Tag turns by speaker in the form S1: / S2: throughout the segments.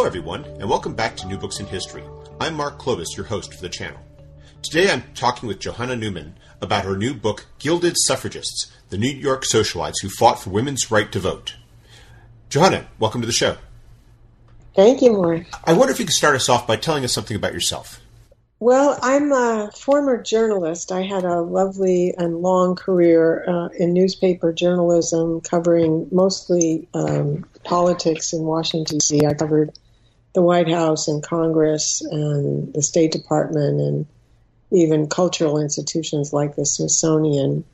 S1: Hello, everyone, and welcome back to New Books in History. I'm Mark Klobas, your host for the channel. Today I'm talking with Johanna Neuman about her new book, Gilded Suffragists The New York Socialites Who Fought for Women's Right to Vote. Johanna, welcome to the show.
S2: Thank you, Mark.
S1: I wonder if you could start us off by telling us something about yourself.
S2: Well, I'm a former journalist. I had a lovely and long career uh, in newspaper journalism, covering mostly um, politics in Washington, D.C. I covered the White House and Congress and the State Department and even cultural institutions like the Smithsonian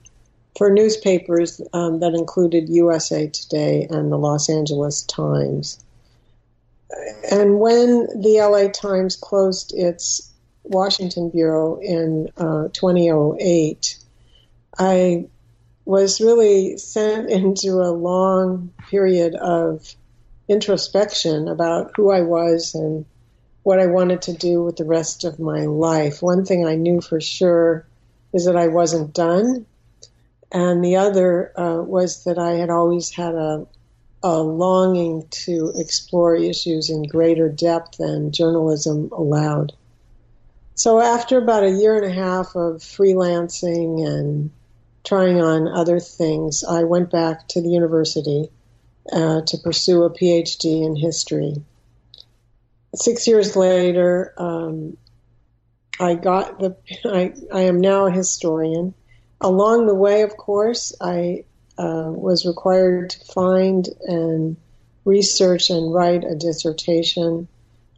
S2: for newspapers um, that included USA Today and the Los Angeles Times. And when the LA Times closed its Washington Bureau in uh, 2008, I was really sent into a long period of introspection about who I was and what I wanted to do with the rest of my life. One thing I knew for sure is that I wasn't done. And the other uh, was that I had always had a, a longing to explore issues in greater depth than journalism allowed. So after about a year and a half of freelancing and trying on other things, I went back to the university uh, to pursue a PhD in history. Six years later, um, I got the. I, I am now a historian. Along the way, of course, I uh, was required to find and research and write a dissertation,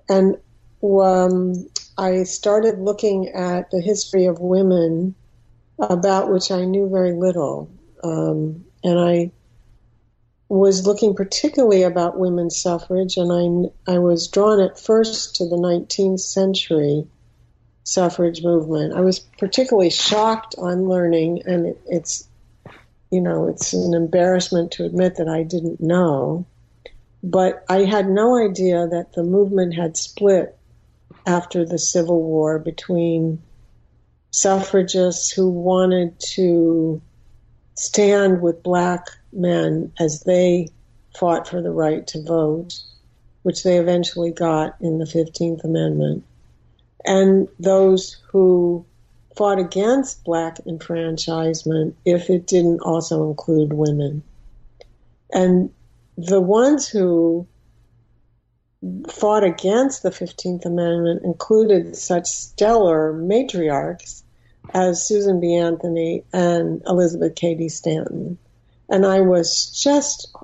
S2: and um, I started looking at the history of women, about which I knew very little, um, and I was looking particularly about women's suffrage, and I, I was drawn at first to the 19th century suffrage movement. I was particularly shocked on learning, and it, it's, you know, it's an embarrassment to admit that I didn't know, but I had no idea that the movement had split after the Civil War between suffragists who wanted to stand with black men as they fought for the right to vote, which they eventually got in the 15th Amendment, and those who fought against black enfranchisement if it didn't also include women. And the ones who fought against the 15th Amendment included such stellar matriarchs as Susan B. Anthony and Elizabeth Cady Stanton. And I was just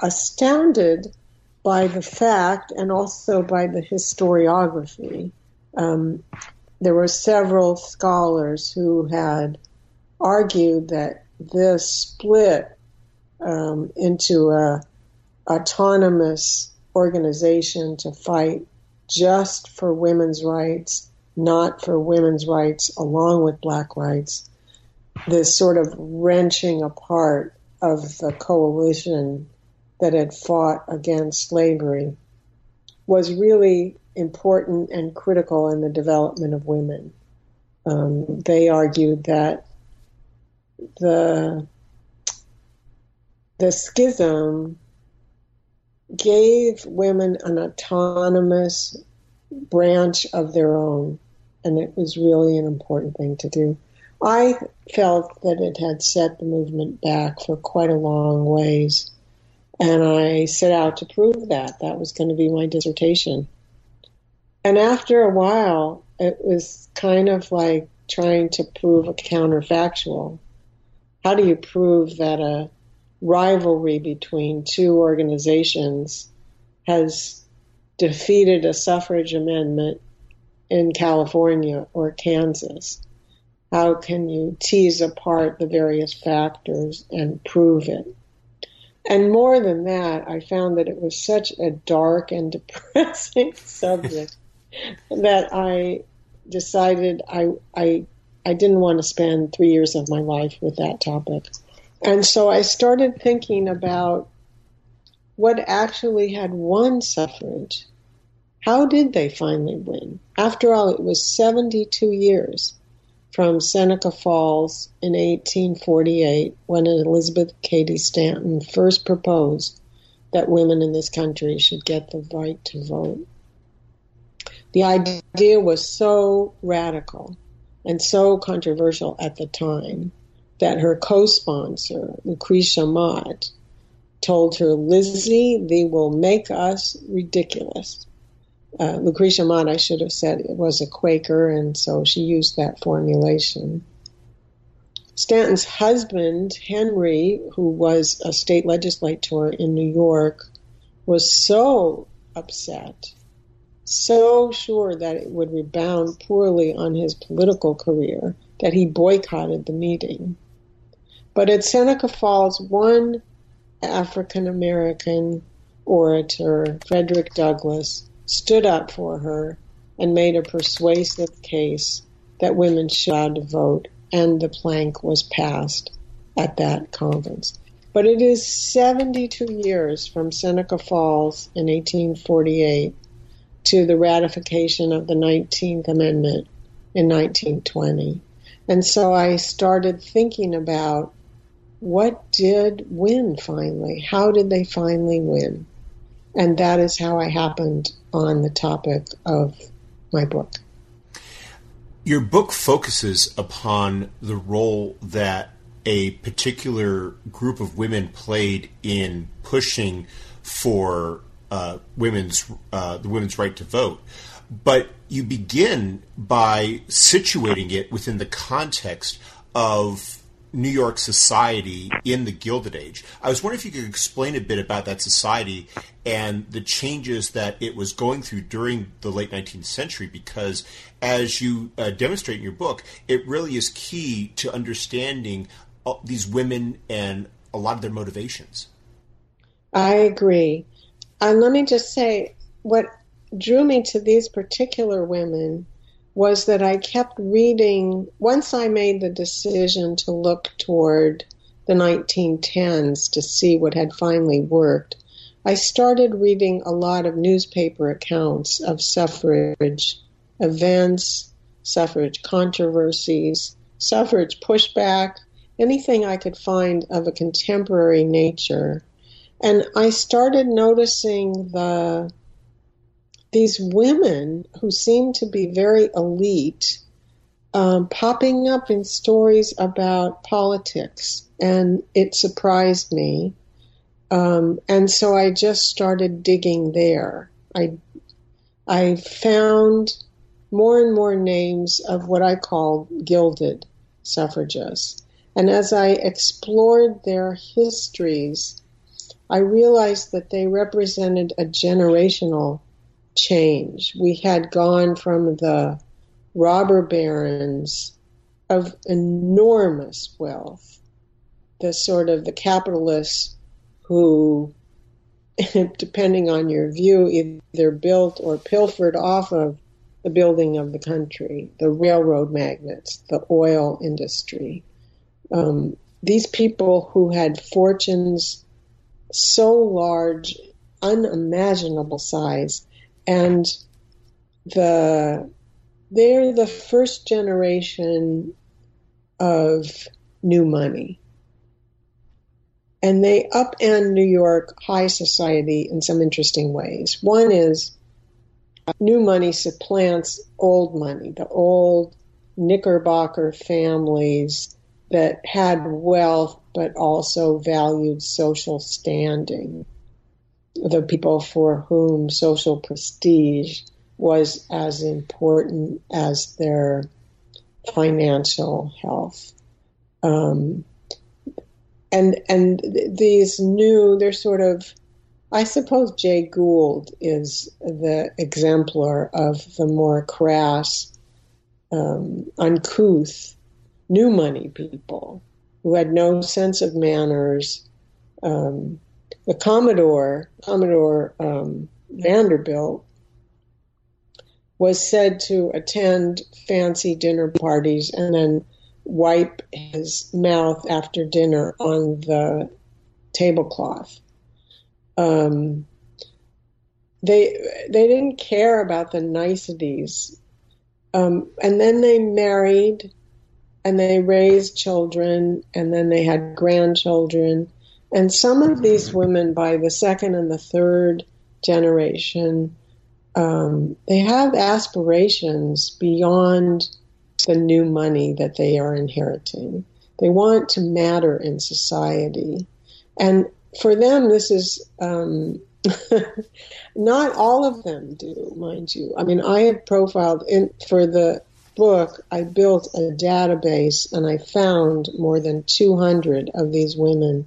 S2: astounded by the fact and also by the historiography. Um, there were several scholars who had argued that this split um, into a autonomous organization to fight just for women's rights, not for women's rights along with black rights, this sort of wrenching apart of the coalition that had fought against slavery was really important and critical in the development of women. Um, they argued that the the schism gave women an autonomous branch of their own, and it was really an important thing to do. I felt that it had set the movement back for quite a long ways. And I set out to prove that. That was going to be my dissertation. And after a while, it was kind of like trying to prove a counterfactual. How do you prove that a rivalry between two organizations has defeated a suffrage amendment in California or Kansas? How can you tease apart the various factors and prove it? And more than that, I found that it was such a dark and depressing subject that I decided I, I, I didn't want to spend three years of my life with that topic. And so I started thinking about what actually had won suffrage. How did they finally win? After all, it was 72 years from Seneca Falls in 1848 when Elizabeth Cady Stanton first proposed that women in this country should get the right to vote. The idea was so radical and so controversial at the time that her co-sponsor, Lucretia Mott, told her, Lizzie, they will make us ridiculous uh, Lucretia Mott, I should have said, was a Quaker, and so she used that formulation. Stanton's husband, Henry, who was a state legislator in New York, was so upset, so sure that it would rebound poorly on his political career, that he boycotted the meeting. But at Seneca Falls, one African American orator, Frederick Douglass, stood up for her and made a persuasive case that women should vote, and the plank was passed at that conference. But it is 72 years from Seneca Falls in 1848 to the ratification of the 19th Amendment in 1920. And so I started thinking about what did win finally? How did they finally win? And that is how I happened on the topic of my book.
S1: Your book focuses upon the role that a particular group of women played in pushing for uh, women's uh, the women's right to vote, but you begin by situating it within the context of New York society in the Gilded Age. I was wondering if you could explain a bit about that society and the changes that it was going through during the late 19th century, because as you uh, demonstrate in your book, it really is key to understanding uh, these women and a lot of their motivations.
S2: I agree. And let me just say what drew me to these particular women was that I kept reading. Once I made the decision to look toward the 1910s to see what had finally worked, I started reading a lot of newspaper accounts of suffrage events, suffrage controversies, suffrage pushback, anything I could find of a contemporary nature. And I started noticing the these women who seem to be very elite um, popping up in stories about politics, and it surprised me. Um, and so I just started digging there. I I found more and more names of what I call gilded suffragists. And as I explored their histories, I realized that they represented a generational change. We had gone from the robber barons of enormous wealth, the sort of the capitalists who, depending on your view, either built or pilfered off of the building of the country, the railroad magnates, the oil industry. Um, these people who had fortunes so large, unimaginable size, and the they're the first generation of new money. And they upend New York high society in some interesting ways. One is uh, new money supplants old money, the old Knickerbocker families that had wealth but also valued social standing the people for whom social prestige was as important as their financial health. Um, and and these new, they're sort of, I suppose Jay Gould is the exemplar of the more crass, um, uncouth new money people who had no sense of manners. Um, the Commodore, Commodore um, Vanderbilt, was said to attend fancy dinner parties and then wipe his mouth after dinner on the tablecloth. Um, they they didn't care about the niceties, um, and then they married, and they raised children, and then they had grandchildren, and some of these women, by the second and the third generation, um, they have aspirations beyond the new money that they are inheriting. They want to matter in society. And for them, this is um, not all of them do, mind you. I mean, I have profiled in, for the book, I built a database and I found more than 200 of these women.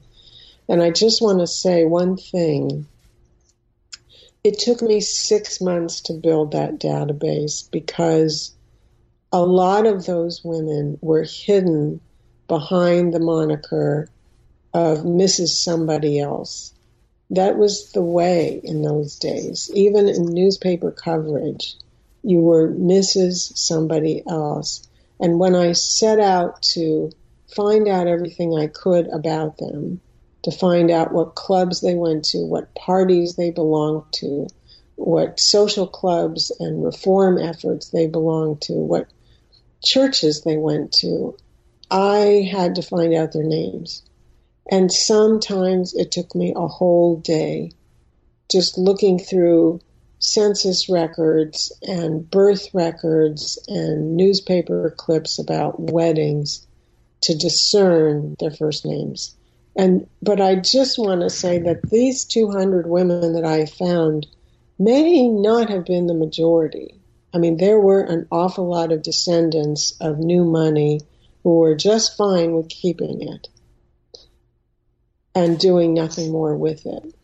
S2: And I just want to say one thing it took me six months to build that database because a lot of those women were hidden behind the moniker of Mrs. Somebody Else. That was the way in those days. Even in newspaper coverage, you were Mrs. Somebody Else. And when I set out to find out everything I could about them, to find out what clubs they went to, what parties they belonged to, what social clubs and reform efforts they belonged to, what churches they went to. I had to find out their names. And sometimes it took me a whole day just looking through census records and birth records and newspaper clips about weddings to discern their first names. And but I just want to say that these 200 women that I found may not have been the majority. I mean, there were an awful lot of descendants of new money who were just fine with keeping it and doing nothing more with it.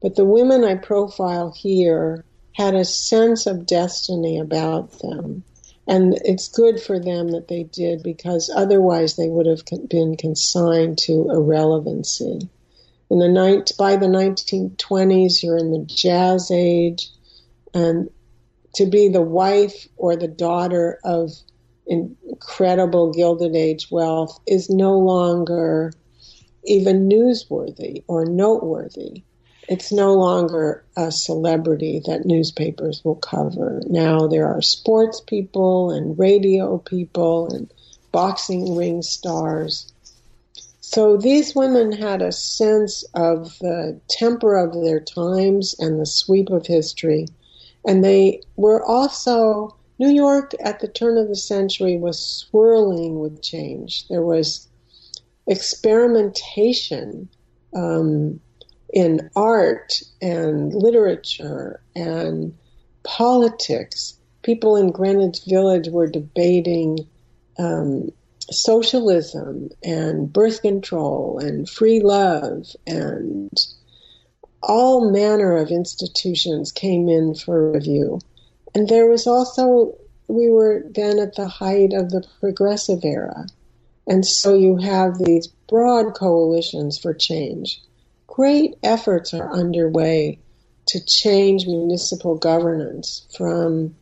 S2: But the women I profile here had a sense of destiny about them and it's good for them that they did because otherwise they would have been consigned to irrelevancy. In the night, by the 1920s, you're in the jazz age, and to be the wife or the daughter of incredible Gilded Age wealth is no longer even newsworthy or noteworthy it's no longer a celebrity that newspapers will cover. Now there are sports people and radio people and boxing ring stars. So these women had a sense of the temper of their times and the sweep of history. And they were also, New York at the turn of the century was swirling with change. There was experimentation. Um, in art and literature and politics. People in Greenwich Village were debating um, socialism and birth control and free love and all manner of institutions came in for review. And there was also, we were then at the height of the progressive era. And so you have these broad coalitions for change great efforts are underway to change municipal governance from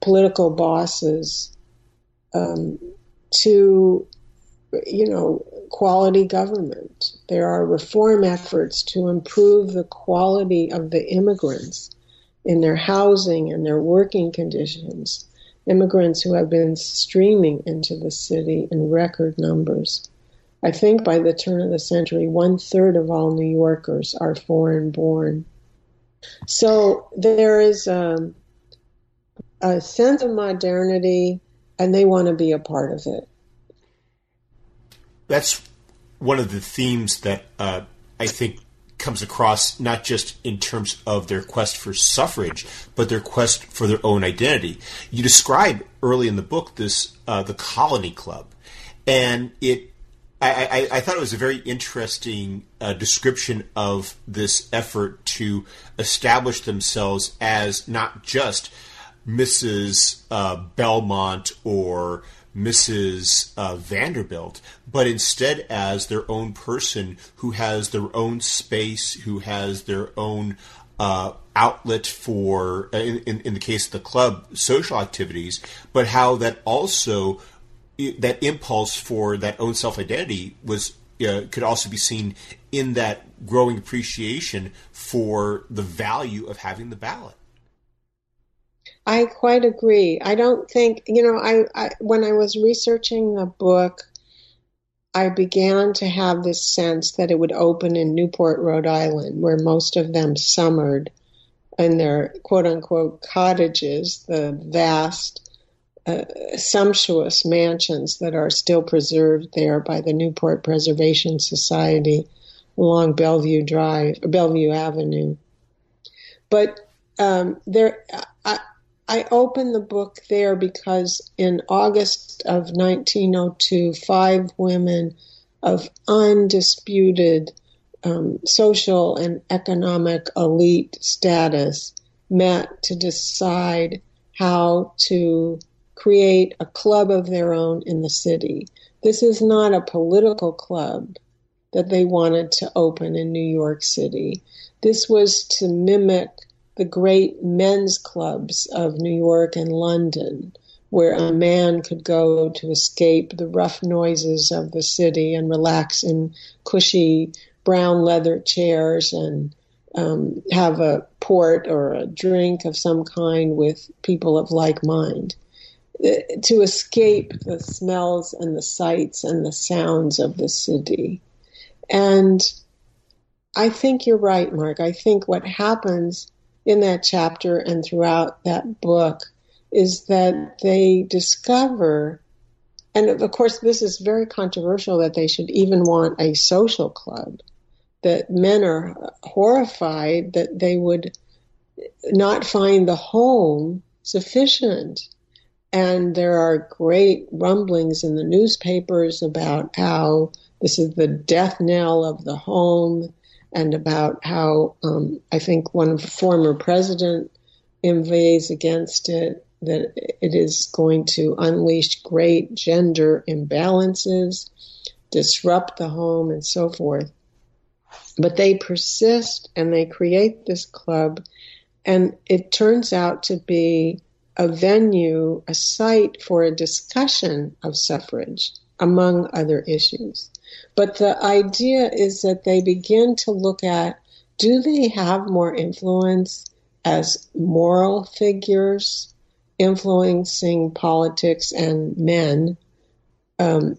S2: political bosses um, to, you know, quality government. There are reform efforts to improve the quality of the immigrants in their housing and their working conditions. Immigrants who have been streaming into the city in record numbers. I think by the turn of the century, one third of all New Yorkers are foreign born. So there is um, a sense of modernity, and they want to be a part of it.
S1: That's one of the themes that uh, I think comes across not just in terms of their quest for suffrage, but their quest for their own identity. You describe early in the book this uh, the Colony Club, and it I, I, thought it was a very interesting uh, description of this effort to establish themselves as not just Mrs. Uh, Belmont or Mrs. Uh, Vanderbilt, but instead as their own person who has their own space, who has their own uh, outlet for, uh, in, in, in, the case of the club, social activities, but how that also, that impulse for that own self identity was. Uh, could also be seen in that growing appreciation for the value of having the ballot.
S2: I quite agree. I don't think, you know, I, I, when I was researching the book, I began to have this sense that it would open in Newport, Rhode Island, where most of them summered in their quote unquote cottages, the vast, uh, sumptuous mansions that are still preserved there by the Newport Preservation Society along Bellevue Drive, Bellevue Avenue. But um, there, I, I opened the book there because in August of 1902, five women of undisputed um, social and economic elite status met to decide how to create a club of their own in the city. This is not a political club that they wanted to open in New York City. This was to mimic the great men's clubs of New York and London, where a man could go to escape the rough noises of the city and relax in cushy brown leather chairs and um, have a port or a drink of some kind with people of like mind. To escape the smells and the sights and the sounds of the city. And I think you're right, Mark. I think what happens in that chapter and throughout that book is that they discover, and of course, this is very controversial that they should even want a social club, that men are horrified that they would not find the home sufficient. And there are great rumblings in the newspapers about how this is the death knell of the home and about how um, I think one former president inveighs against it, that it is going to unleash great gender imbalances, disrupt the home, and so forth. But they persist and they create this club, and it turns out to be a venue, a site for a discussion of suffrage, among other issues. But the idea is that they begin to look at do they have more influence as moral figures influencing politics and men um,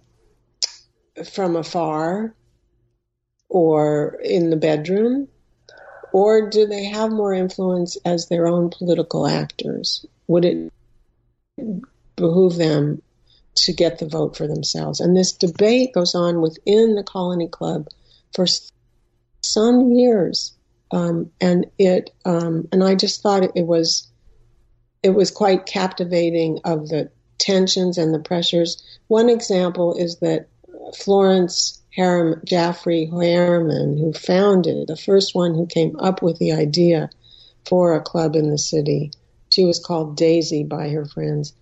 S2: from afar or in the bedroom? Or do they have more influence as their own political actors? Would it behoove them to get the vote for themselves. And this debate goes on within the Colony Club for some years. Um, and it, um, and I just thought it, was, it was quite captivating of the tensions and the pressures. One example is that Florence Harriman, Jaffray Harriman, who founded, the first one who came up with the idea for a club in the city, she was called Daisy by her friends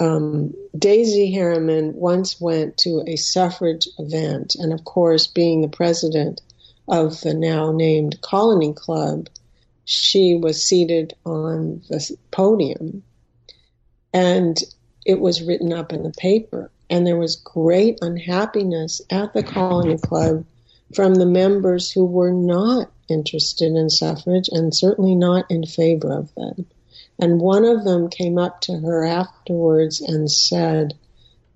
S2: um, Daisy Harriman once went to a suffrage event, and of course, being the president of the now named Colony Club, she was seated on the podium, and it was written up in the paper. And there was great unhappiness at the Colony Club from the members who were not interested in suffrage and certainly not in favor of them. And one of them came up to her afterwards and said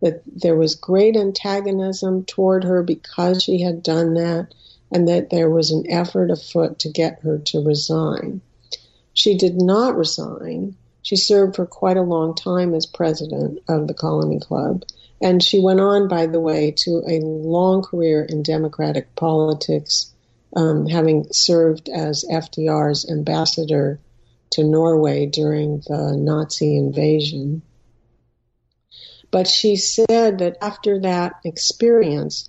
S2: that there was great antagonism toward her because she had done that, and that there was an effort afoot to get her to resign. She did not resign. She served for quite a long time as president of the Colony Club. And she went on, by the way, to a long career in Democratic politics, um, having served as FDR's ambassador to Norway during the Nazi invasion. But she said that after that experience,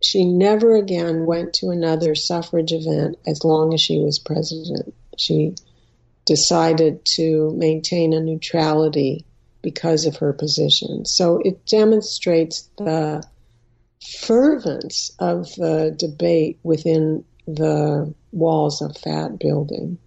S2: she never again went to another suffrage event as long as she was president. She decided to maintain a neutrality because of her position. So it demonstrates the fervence of the debate within the walls of that building.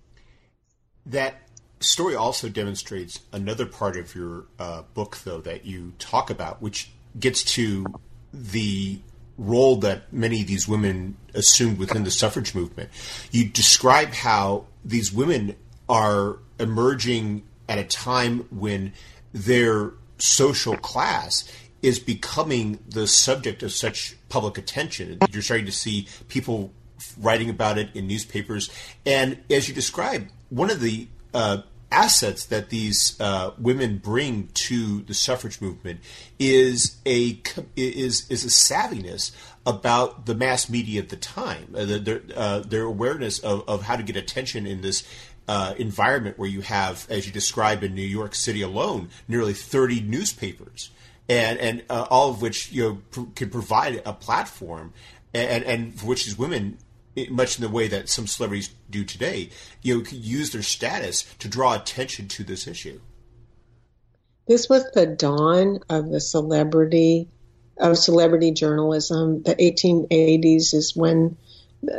S1: That story also demonstrates another part of your uh, book, though, that you talk about, which gets to the role that many of these women assumed within the suffrage movement. You describe how these women are emerging at a time when their social class is becoming the subject of such public attention. You're starting to see people writing about it in newspapers. And as you describe, one of the uh, assets that these uh, women bring to the suffrage movement is a is is a savviness about the mass media at the time, uh, their uh, their awareness of, of how to get attention in this. Uh, environment where you have, as you describe in New York City alone, nearly 30 newspapers, and and uh, all of which you know pr- can provide a platform, and and for which these women much in the way that some celebrities do today, you know, could use their status to draw attention to this issue.
S2: This was the dawn of the celebrity of celebrity journalism. The 1880s is when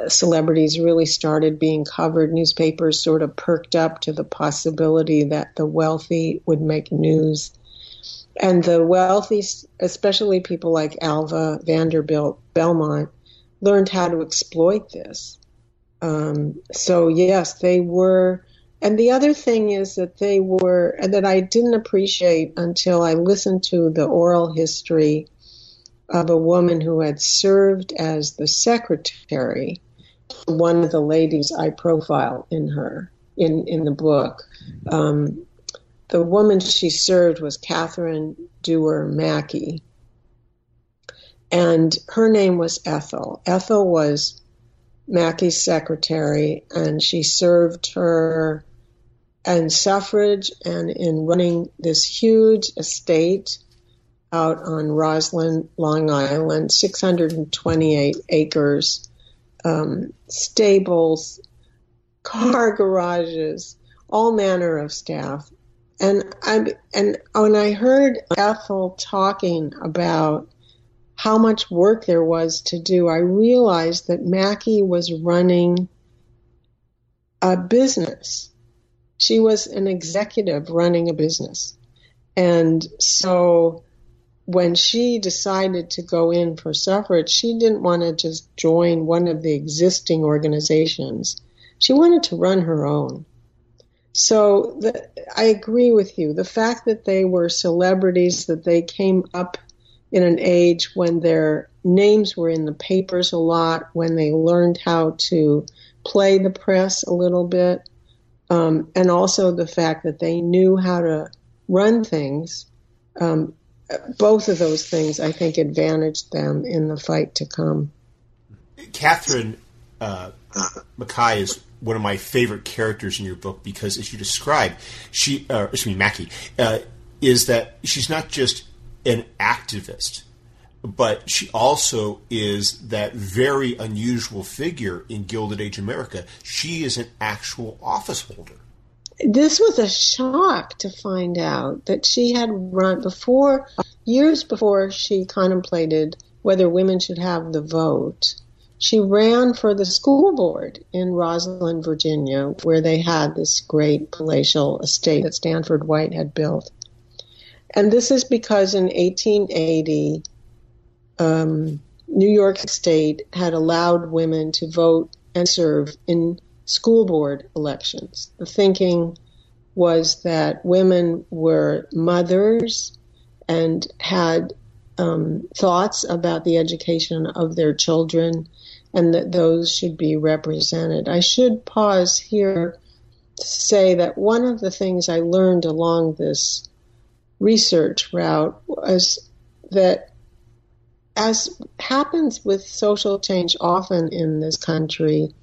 S2: celebrities really started being covered. Newspapers sort of perked up to the possibility that the wealthy would make news. And the wealthy, especially people like Alva Vanderbilt Belmont, learned how to exploit this. Um, so yes, they were. And the other thing is that they were, and that I didn't appreciate until I listened to the oral history of a woman who had served as the secretary, one of the ladies I profile in her, in, in the book. Um, the woman she served was Katherine Duer Mackay, and her name was Ethel. Ethel was Mackay's secretary, and she served her in suffrage and in running this huge estate out on Roslyn, Long Island, 628 acres, um, stables, car garages, all manner of staff. And I and when I heard Ethel talking about how much work there was to do, I realized that Mackay was running a business. She was an executive running a business. And so when she decided to go in for suffrage, she didn't want to just join one of the existing organizations. She wanted to run her own. So the, I agree with you. The fact that they were celebrities, that they came up in an age when their names were in the papers a lot, when they learned how to play the press a little bit, um, and also the fact that they knew how to run things. Um, both of those things, I think, advantaged them in the fight to come.
S1: Katherine uh, Mackay is one of my favorite characters in your book because, as you describe, she, uh, excuse me, Mackay, uh, is that she's not just an activist, but she also is that very unusual figure in Gilded Age America. She is an actual office holder.
S2: This was a shock to find out that she had run before, years before she contemplated whether women should have the vote. She ran for the school board in Rosslyn, Virginia, where they had this great palatial estate that Stanford White had built. And this is because in 1880, um, New York State had allowed women to vote and serve in school board elections. The thinking was that women were mothers and had um, thoughts about the education of their children and that those should be represented. I should pause here to say that one of the things I learned along this research route was that as happens with social change often in this country,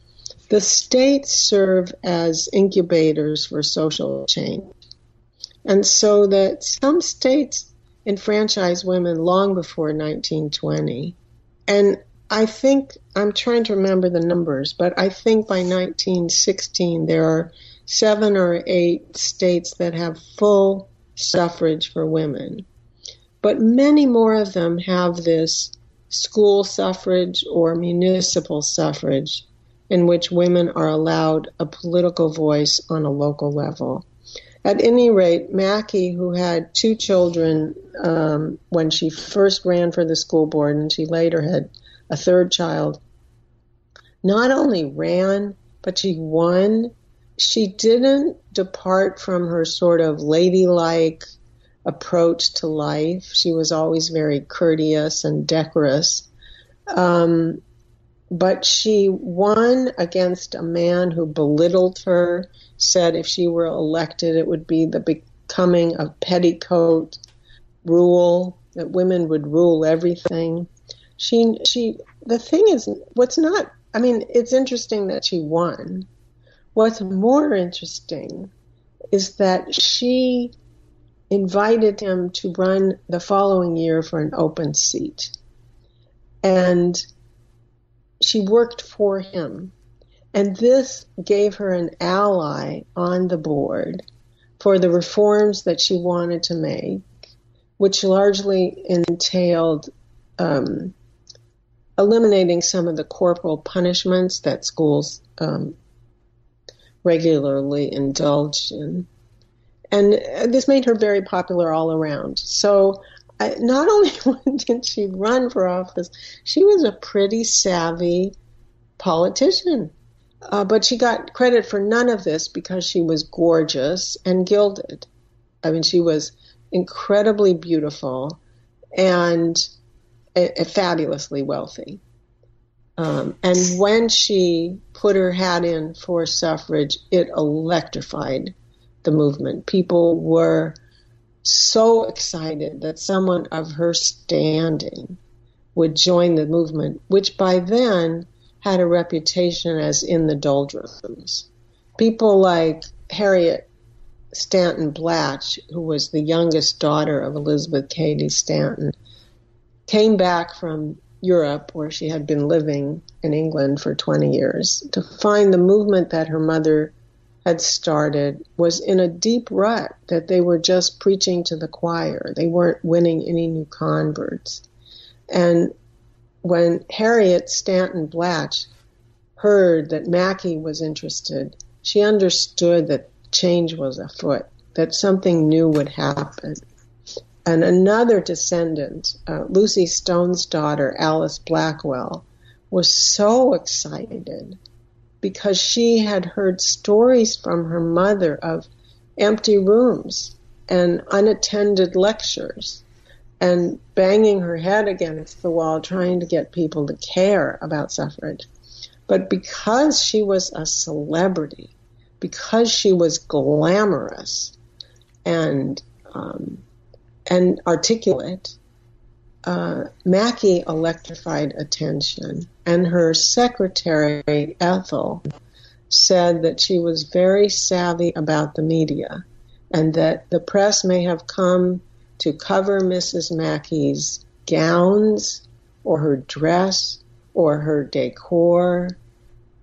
S2: the states serve as incubators for social change. And so that some states enfranchise women long before 1920. And I think, I'm trying to remember the numbers, but I think by 1916 there are seven or eight states that have full suffrage for women. But many more of them have this school suffrage or municipal suffrage in which women are allowed a political voice on a local level. At any rate, Mackay, who had two children um, when she first ran for the school board and she later had a third child, not only ran, but she won. She didn't depart from her sort of ladylike approach to life. She was always very courteous and decorous. Um, but she won against a man who belittled her, said if she were elected, it would be the becoming of petticoat rule, that women would rule everything. She, she, the thing is, what's not, I mean, it's interesting that she won. What's more interesting is that she invited him to run the following year for an open seat. And she worked for him. And this gave her an ally on the board for the reforms that she wanted to make, which largely entailed um, eliminating some of the corporal punishments that schools um, regularly indulged in. And this made her very popular all around. So I, not only did she run for office, she was a pretty savvy politician. Uh, but she got credit for none of this because she was gorgeous and gilded. I mean, she was incredibly beautiful and a, a fabulously wealthy. Um, and when she put her hat in for suffrage, it electrified the movement. People were so excited that someone of her standing would join the movement, which by then had a reputation as in the doldrums. People like Harriet Stanton Blatch, who was the youngest daughter of Elizabeth Cady Stanton, came back from Europe, where she had been living in England for 20 years, to find the movement that her mother had started was in a deep rut that they were just preaching to the choir. They weren't winning any new converts. And when Harriet Stanton Blatch heard that Mackay was interested, she understood that change was afoot, that something new would happen. And another descendant, uh, Lucy Stone's daughter, Alice Blackwell, was so excited because she had heard stories from her mother of empty rooms and unattended lectures and banging her head against the wall trying to get people to care about suffrage. But because she was a celebrity, because she was glamorous and um, and articulate, uh, Mackay electrified attention, and her secretary, Ethel, said that she was very savvy about the media and that the press may have come to cover Mrs. Mackay's gowns or her dress or her decor,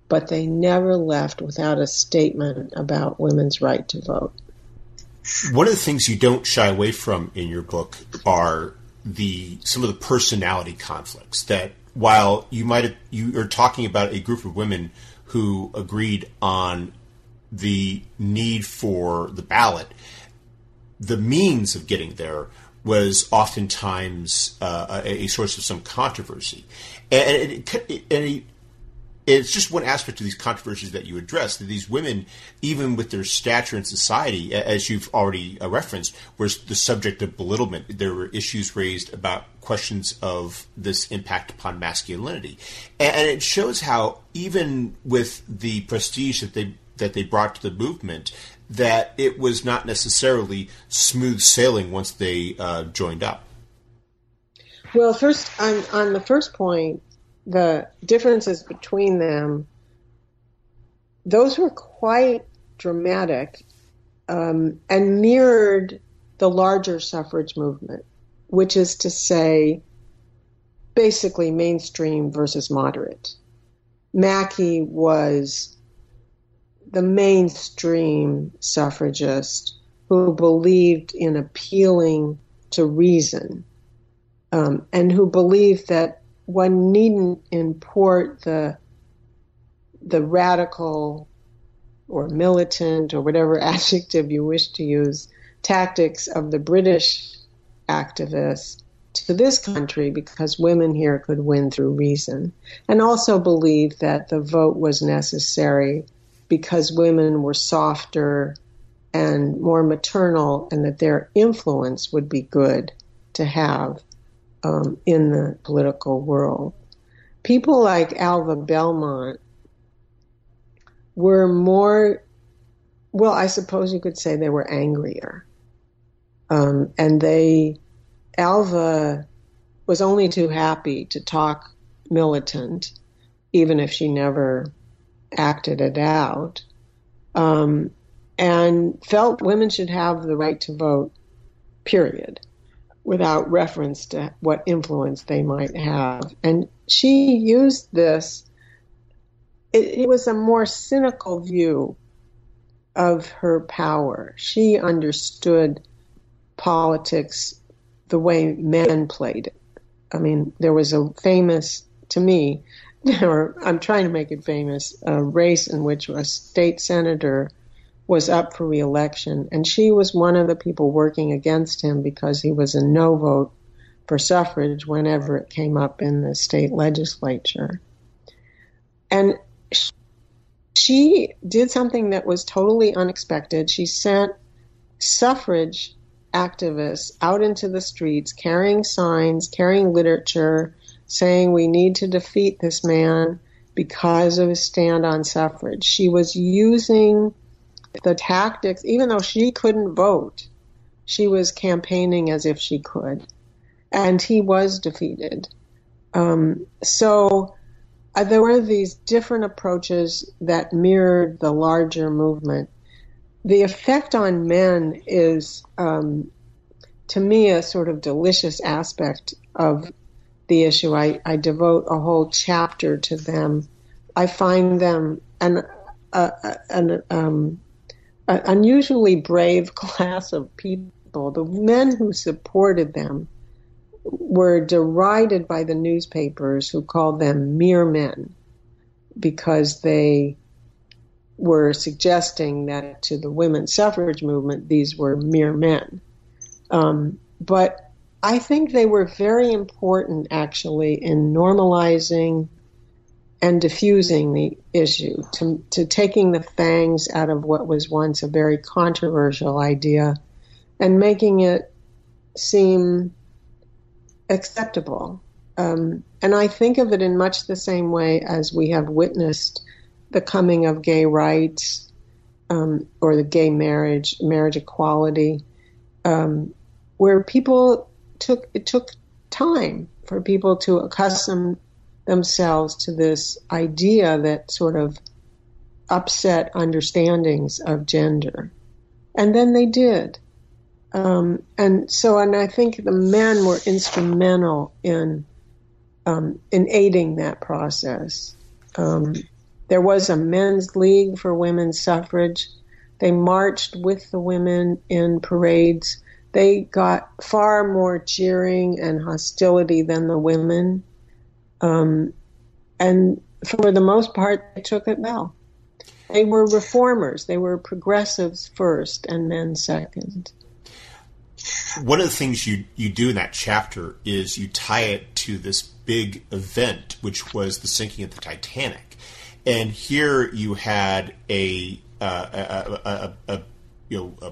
S2: but they never left without a statement about women's right to vote.
S1: One of the things you don't shy away from in your book are the some of the personality conflicts that while you might have, you are talking about a group of women who agreed on the need for the ballot, the means of getting there was oftentimes uh, a, a, source of some controversy, and, it, it, it's just one aspect of these controversies that you address that these women, even with their stature in society, as you've already uh, referenced, were the subject of belittlement. There were issues raised about questions of this impact upon masculinity, and it shows how even with the prestige that they that they brought to the movement, that it was not necessarily smooth sailing once they uh, joined up.
S2: Well, first on on the first point, the differences between them, those were quite dramatic um, and mirrored the larger suffrage movement, which is to say, basically mainstream versus moderate. Mackay was the mainstream suffragist who believed in appealing to reason um, and who believed that one needn't import the the radical or militant or whatever adjective you wish to use tactics of the British activists to this country because women here could win through reason, and also believed that the vote was necessary because women were softer and more maternal, and that their influence would be good to have um, in the political world. People like Alva Belmont were more, well, I suppose you could say they were angrier. Um, and they, Alva was only too happy to talk militant, even if she never acted it out, um, and felt women should have the right to vote, period, without reference to what influence they might have. And she used this it, it was a more cynical view of her power. She understood politics the way men played it. I mean, there was a famous, to me, or I'm trying to make it famous, a race in which a state senator was up for reelection, and she was one of the people working against him because he was a no vote for suffrage whenever it came up in the state legislature. And she did something that was totally unexpected. She sent suffrage activists out into the streets carrying signs, carrying literature, saying we need to defeat this man because of his stand on suffrage. She was using the tactics, even though she couldn't vote, she was campaigning as if she could. And he was defeated. Um, so uh, there were these different approaches that mirrored the larger movement. The effect on men is, um, to me, a sort of delicious aspect of the issue. I, I devote a whole chapter to them. I find them an, uh, an um, unusually brave class of people. The men who supported them were derided by the newspapers who called them mere men because they were suggesting that to the women's suffrage movement these were mere men. Um, but I think they were very important actually in normalizing and diffusing the issue, to, to taking the fangs out of what was once a very controversial idea and making it seem acceptable. Um, and I think of it in much the same way as we have witnessed the coming of gay rights um, or the gay marriage, marriage equality, um, where people took it took time for people to accustom themselves to this idea that sort of upset understandings of gender. And then they did. Um, and so, and I think the men were instrumental in um, in aiding that process. Um, there was a men's league for women's suffrage. They marched with the women in parades. They got far more cheering and hostility than the women. Um, and for the most part, they took it well. They were reformers. They were progressives first and men second
S1: one of the things you you do in that chapter is you tie it to this big event, which was the sinking of the Titanic, and here you had a uh, a, a, a, you know a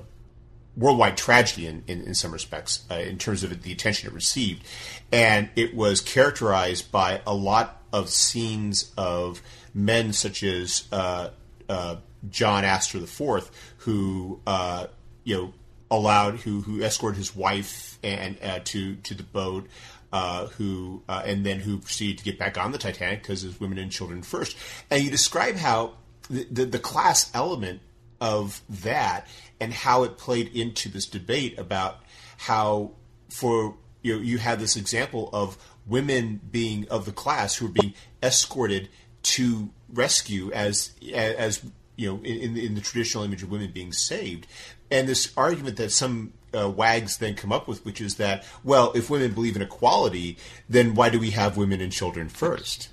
S1: worldwide tragedy in, in, in some respects uh, in terms of the attention it received, and it was characterized by a lot of scenes of men such as uh, uh John Astor IV, who uh, you know allowed who who escorted his wife and uh, to to the boat. Uh, who and then who proceeded to get back on the Titanic because his women and children first. And you describe how the, the, the class element of that and how it played into this debate about how for you know, you have this example of women being of the class who are being escorted to rescue as as you know in, in the traditional image of women being saved and this argument that some uh, wags then come up with, which is that, well, if women believe in equality, then why do we have women and children first?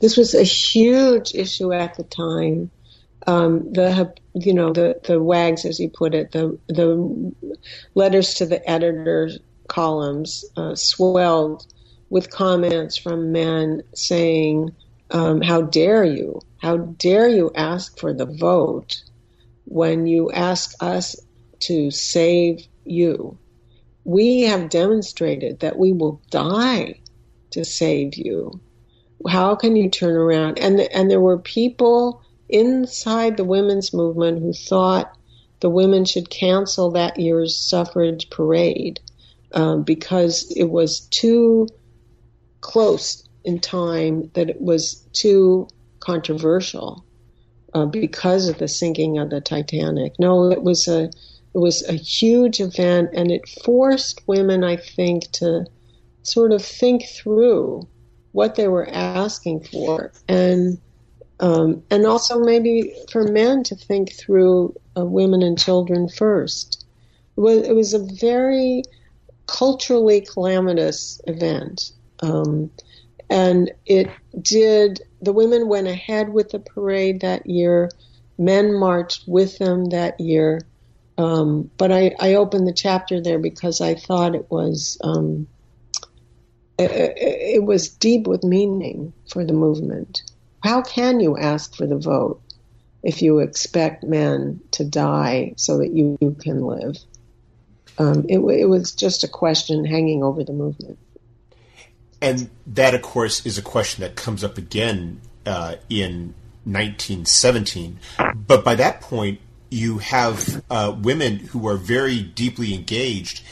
S2: This was a huge issue at the time. Um, the you know the the wags, as you put it, the the letters to the editor columns uh, swelled with comments from men saying, um, "How dare you? How dare you ask for the vote when you ask us to save you. We have demonstrated that we will die to save you. How can you turn around? And and there were people inside the women's movement who thought the women should cancel that year's suffrage parade um, because it was too close in time that it was too controversial uh, because of the sinking of the Titanic. No, it was a it was a huge event, and it forced women, I think, to sort of think through what they were asking for, and um, and also maybe for men to think through uh, women and children first. It was, a very culturally calamitous event. Um, and it did, the women went ahead with the parade that year. Men marched with them that year. Um, but I, I, opened the chapter there because I thought it was um, it, it, was deep with meaning for the movement. How can you ask for the vote if you expect men to die so that you, you can live? Um, it, it was just a question hanging over the movement.
S1: And that, of course, is a question that comes up again uh, in 1917. But by that point, you have uh, women who are very deeply engaged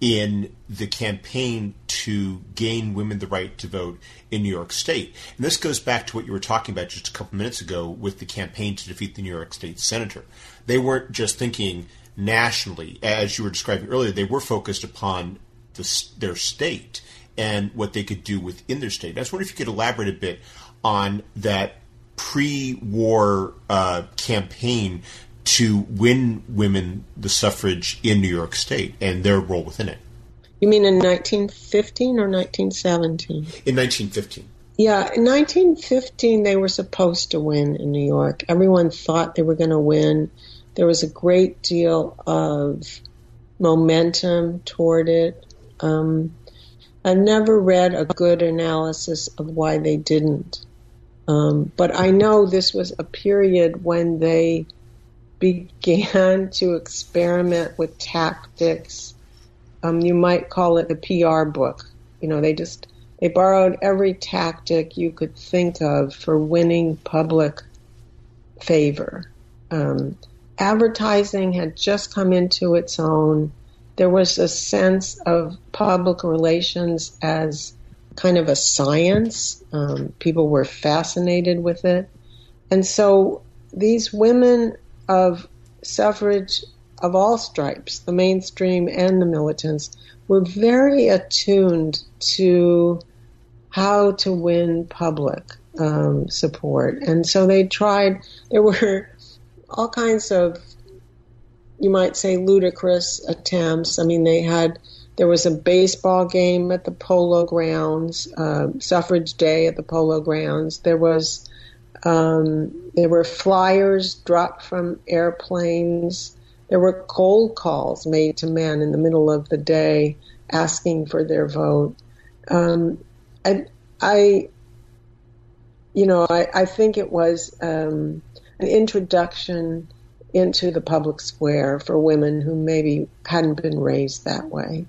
S1: in the campaign to gain women the right to vote in New York State. And this goes back to what you were talking about just a couple minutes ago with the campaign to defeat the New York State senator. They weren't just thinking nationally, as you were describing earlier, they were focused upon the, their state and what they could do within their state. I was wondering if you could elaborate a bit on that pre-war uh, campaign to win women the suffrage in New York State and their role within it.
S2: You mean in 1915 or 1917?
S1: In 1915.
S2: Yeah, in 1915 they were supposed to win in New York. Everyone thought they were going to win. There was a great deal of momentum toward it. Um, I've never read a good analysis of why they didn't. Um, but I know this was a period when they began to experiment with tactics. Um, you might call it a PR book. You know, they just they borrowed every tactic you could think of for winning public favor. Um, advertising had just come into its own. There was a sense of public relations as kind of a science. Um, people were fascinated with it. And so these women of suffrage of all stripes, the mainstream and the militants, were very attuned to how to win public um, support. And so they tried, there were all kinds of, you might say, ludicrous attempts. I mean, they had, there was a baseball game at the polo grounds, uh, suffrage day at the polo grounds. There was um, there were flyers dropped from airplanes. There were cold calls made to men in the middle of the day asking for their vote. Um, I, I, you know, I, I think it was um, an introduction into the public square for women who maybe hadn't been raised that way.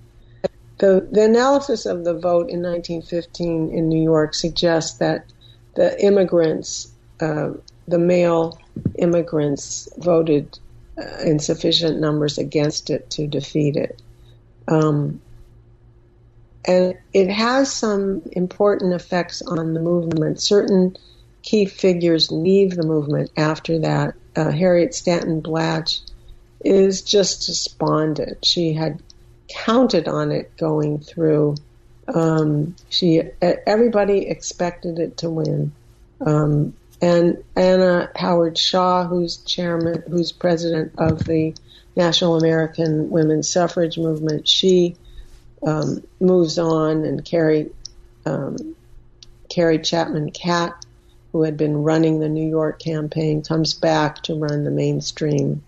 S2: The, the analysis of the vote in 1915 in New York suggests that the immigrants uh, the male immigrants voted uh, in sufficient numbers against it to defeat it. Um, and it has some important effects on the movement. Certain key figures leave the movement after that. Uh, Harriot Stanton Blatch is just despondent. She had counted on it going through. Um, she everybody expected it to win. Um, and Anna Howard Shaw, who's chairman, who's president of the National American Women's Suffrage Movement, she um, moves on, and Carrie um, Carrie Chapman Catt, who had been running the New York campaign, comes back to run the mainstream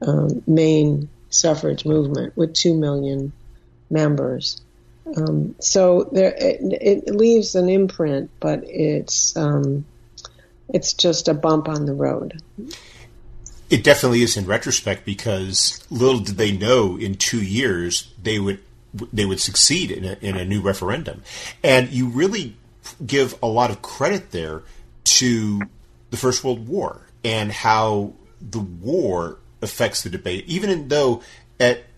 S2: um, main suffrage movement with two million members. Um, so there, it, it, leaves an imprint, but it's um, it's just a bump on the road.
S1: It definitely is in retrospect because little did they know in two years they would they would succeed in a, in a new referendum, and you really give a lot of credit there to the First World War and how the war affects the debate, even though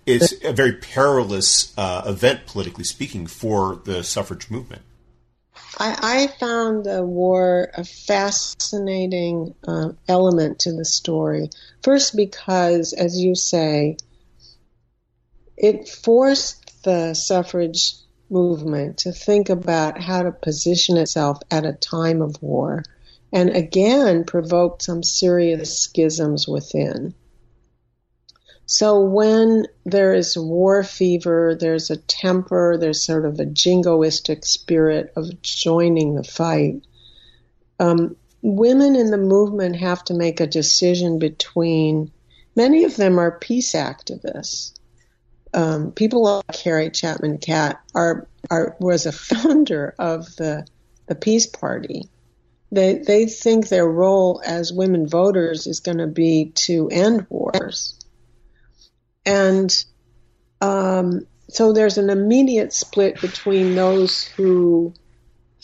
S1: it's a very perilous uh, event, politically speaking, for the suffrage movement.
S2: I, I found the war a fascinating uh, element to the story. First, because, as you say, it forced the suffrage movement to think about how to position itself at a time of war, and again provoked some serious schisms within. So when there is war fever, there's a temper, there's sort of a jingoistic spirit of joining the fight. Um, women in the movement have to make a decision between, many of them are peace activists. Um, people like Carrie Chapman Catt are, are was a founder of the the Peace Party. They they think their role as women voters is going to be to end wars and um, so there's an immediate split between those who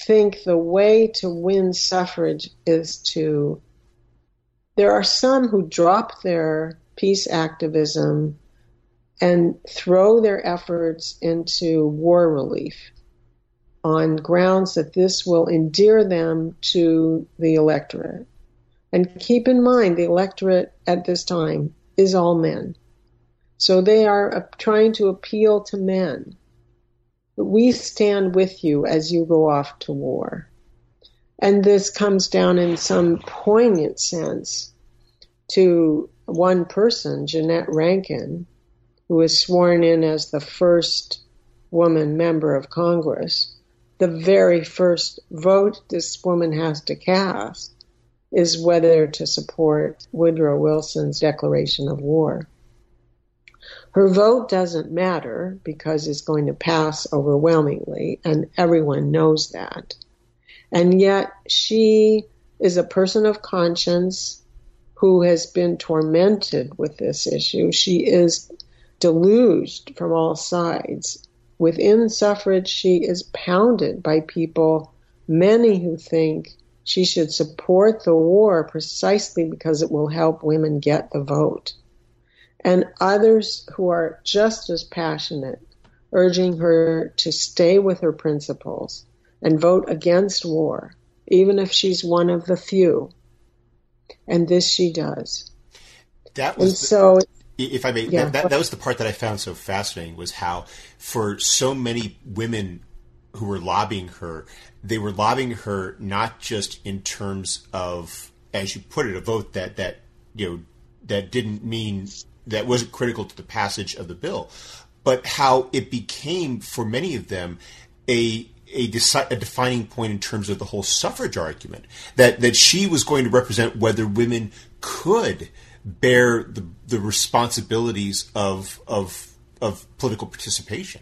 S2: think the way to win suffrage is to. There are some who drop their peace activism and throw their efforts into war relief on grounds that this will endear them to the electorate. And keep in mind, the electorate at this time is all men. So they are trying to appeal to men. We stand with you as you go off to war. And this comes down in some poignant sense to one person, Jeannette Rankin, who was sworn in as the first woman member of Congress. The very first vote this woman has to cast is whether to support Woodrow Wilson's declaration of war. Her vote doesn't matter because it's going to pass overwhelmingly, and everyone knows that. And yet, she is a person of conscience who has been tormented with this issue. She is deluged from all sides. Within suffrage, she is pounded by people, many who think she should support the war precisely because it will help women get the vote and others who are just as passionate, urging her to stay with her principles and vote against war, even if she's one of the few. And this she does.
S1: That was the, so. If I may, yeah, that, that, that was the part that I found so fascinating was how, for so many women who were lobbying her, they were lobbying her not just in terms of, as you put it, a vote that that you know that didn't mean that wasn't critical to the passage of the bill, but how it became for many of them a a, deci- a, defining point in terms of the whole suffrage argument that that she was going to represent whether women could bear the the responsibilities of of of political participation.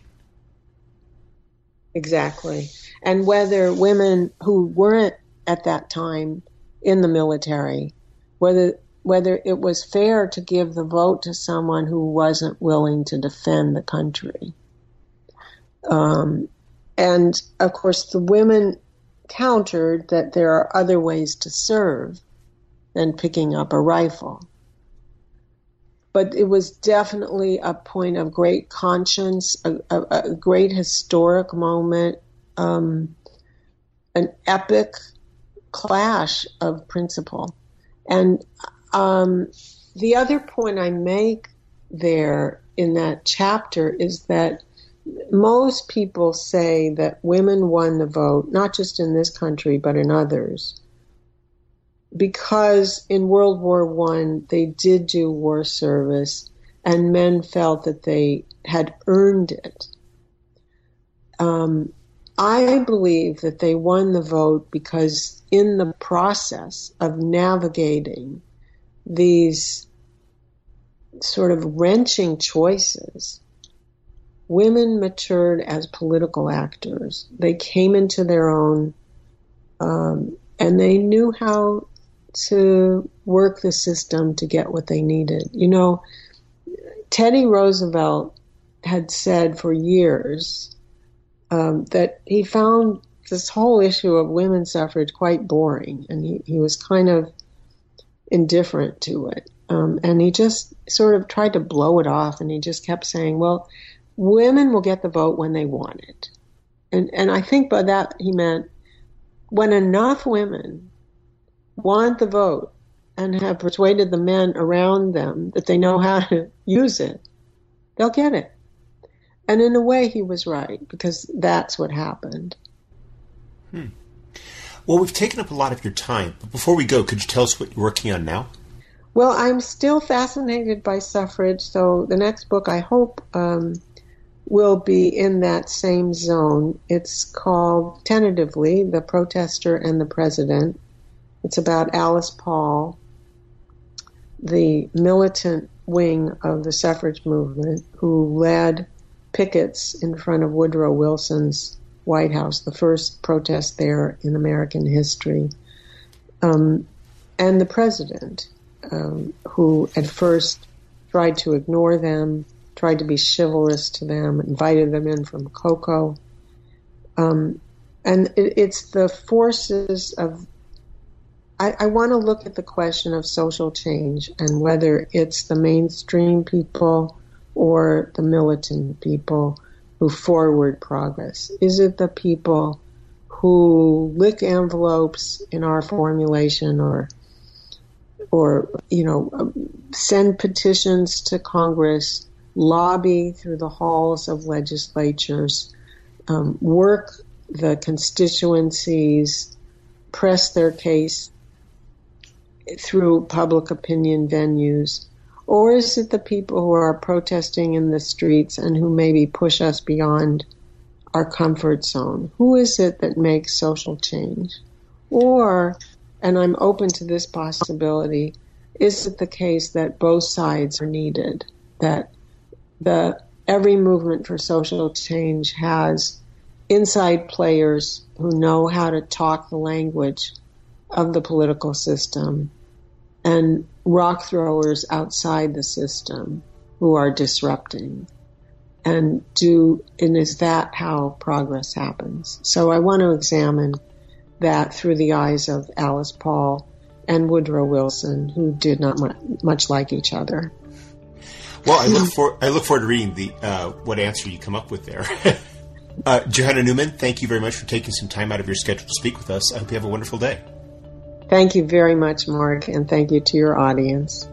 S2: Exactly, and whether women who weren't at that time in the military, whether whether it was fair to give the vote to someone who wasn't willing to defend the country. Um, and of course, the women countered that there are other ways to serve than picking up a rifle. But it was definitely a point of great conscience, a, a, a great historic moment, um, an epic clash of principle. And um, the other point I make there in that chapter is that most people say that women won the vote, not just in this country, but in others, because in World War One they did do war service, and men felt that they had earned it. Um, I believe that they won the vote because in the process of navigating these sort of wrenching choices, women matured as political actors. They came into their own, um, and they knew how to work the system to get what they needed. You know, Teddy Roosevelt had said for years um, that he found this whole issue of women's suffrage quite boring, and he, he was kind of indifferent to it. Um, and he just sort of tried to blow it off, and he just kept saying, "Well, women will get the vote when they want it," and and I think by that he meant when enough women want the vote and have persuaded the men around them that they know how to use it, they'll get it. And in a way, he was right because that's what happened.
S1: Hmm. Well, we've taken up a lot of your time, but before we go, could you tell us what you're working on now?
S2: Well, I'm still fascinated by suffrage, so the next book I hope um, will be in that same zone. It's called tentatively The Protester and the President. It's about Alice Paul, the militant wing of the suffrage movement who led pickets in front of Woodrow Wilson's White House, the first protest there in American history, um, and the president, um, who at first tried to ignore them, tried to be chivalrous to them, invited them in from cocoa. Um, and it, it's the forces of I, I want to look at the question of social change and whether it's the mainstream people or the militant people who forward progress. Is it the people who lick envelopes in our formulation or or you know send petitions to Congress, lobby through the halls of legislatures, um, work the constituencies, press their case through public opinion venues? Or is it the people who are protesting in the streets and who maybe push us beyond our comfort zone? Who is it that makes social change? Or, and I'm open to this possibility, is it the case that both sides are needed? That the every movement for social change has inside players who know how to talk the language of the political system and rock throwers outside the system who are disrupting. And do and is that how progress happens? So i want to examine that through the eyes of alice paul and woodrow wilson who did not much like each other.
S1: Well i look for i look forward to reading the uh, what answer you come up with there. Uh, johanna neuman thank you very much for taking some time out of your schedule to speak with us. I hope you have a wonderful day
S2: Thank you very much, Mark, and thank you to your audience.